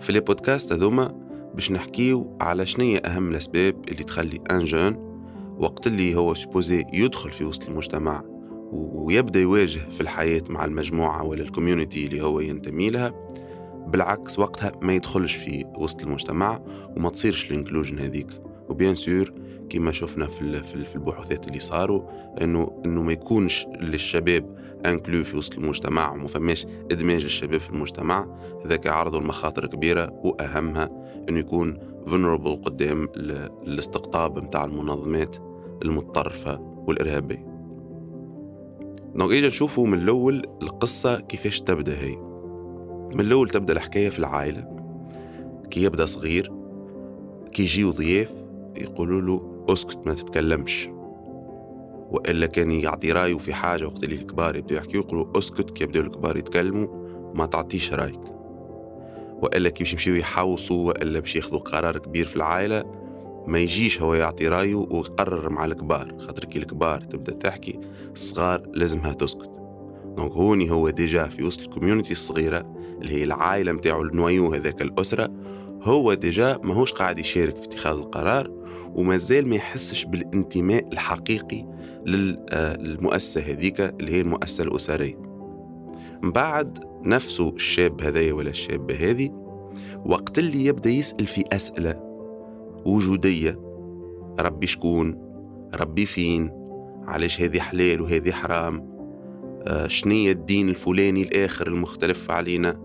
في les podcasts هذوما باش نحكيو على شنية أهم الأسباب اللي تخلي un jeune وقت اللي هو supposé يدخل في وسط المجتمع ويبدأ يواجه في الحياة مع المجموعة ولا ال community اللي هو ينتمي لها بالعكس وقتها ما يدخلش في وسط المجتمع وما تصيرش ال inclusion هذيك. و bien sûr كما شفنا في في البحوثات اللي صاروا انه إنه ما يكونش للشباب inclus في وسط المجتمع وما فماش إدماج الشباب في المجتمع هذاك يعرضوا لمخاطر كبيرة وأهمها إنه يكون vulnerable قدام الاستقطاب متاع المنظمات المتطرفة والإرهابية. donc إجا نشوفوا من الأول القصة كيفاش تبدأ هي. من الأول تبدأ الحكاية في العائلة. كي يبدأ صغير كي يجيو ضياف يقولوا له أسكت ما تتكلمش. وإلا كان يعطي رأيه في حاجة وقت اللي الكبار يبداو يحكيو يقولوا أسكت كي يبداو الكبار يتكلموا ما تعطيش رأيك. وإلا كي باش يمشيو يحوصوا وإلا باش ياخذوا قرار كبير في العائلة ما يجيش هو يعطي رأيه ويقرر مع الكبار. خاطر كي الكبار تبدأ تحكي الصغار لازمها تسكت. donc هوني هو déjà في وسط ال community الصغيرة اللي هي العائلة نتاعو ال noyau هذاك الأسرة هو déjà ماهوش قاعد يشارك في اتخاذ القرار ومازال ما يحسش بالانتماء الحقيقي للمؤسسة هذيك اللي هي المؤسسة الأسرية. بعد نفسه الشاب هذايا ولا الشابة هذه وقت اللي يبدأ يسأل في أسئلة وجودية ربي شكون؟ ربي فين؟ علاش هذه حلال وهذه حرام؟ آه شنية الدين الفلاني الآخر المختلف علينا؟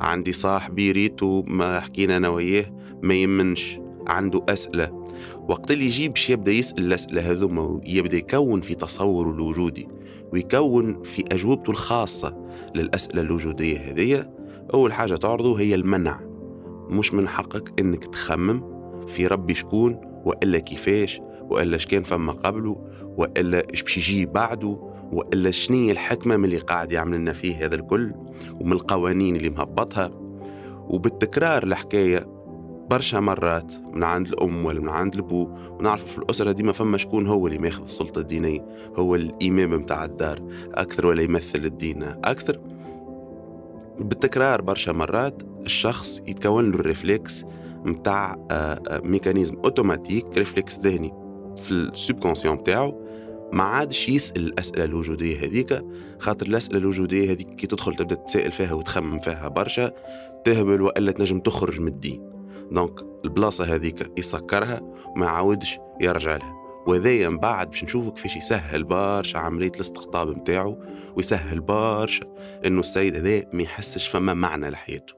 عندي صاحبي ريتو ما حكينا أنا وياه ما يمنش عنده أسئلة. وقت اللي يجي باش يبدأ يسأل الاسئله هذوما ويبدا يكون في تصوره الوجودي ويكون في أجوبته الخاصة للأسئلة الوجودية هذه أول حاجة تعرضه هي المنع. مش من حقك إنك تخمم في ربي شكون وإلا كيفاش وإلا إش كان فما قبله وإلا إش باش يجي بعده وإلا شنية الحكمة من اللي قاعد يعمل لنا فيه هذا الكل ومن القوانين اللي مهبطها. وبالتكرار الحكاية برشا مرات من عند الأم ولا من عند الأبو ونعرف في الأسرة ديما فما شكون هو اللي ماخذ السلطة الدينية هو الإمام متاع الدار أكثر ولا يمثل الدين أكثر. بالتكرار برشا مرات الشخص يتكون له ال réflexe متاع آه، آه، mécanisme automatique réflexe ذهني في ال subconscient متاعه ما عادش يسأل الأسئلة الوجودية هذيك خاطر الأسئلة الوجودية هذيك كي تدخل تبدأ تسائل فيها وتخمم فيها برشا تهبل وإلا تنجم تخرج من الدين. donc البلاصة هذيك يسكرها وما يعاودش يرجع لها. وذايا من بعد باش نشوفوا كيفاش يسهل برشا عملية الاستقطاب نتاعو ويسهل برشا إنه السيد هذا ما يحسش فما معنى لحياته.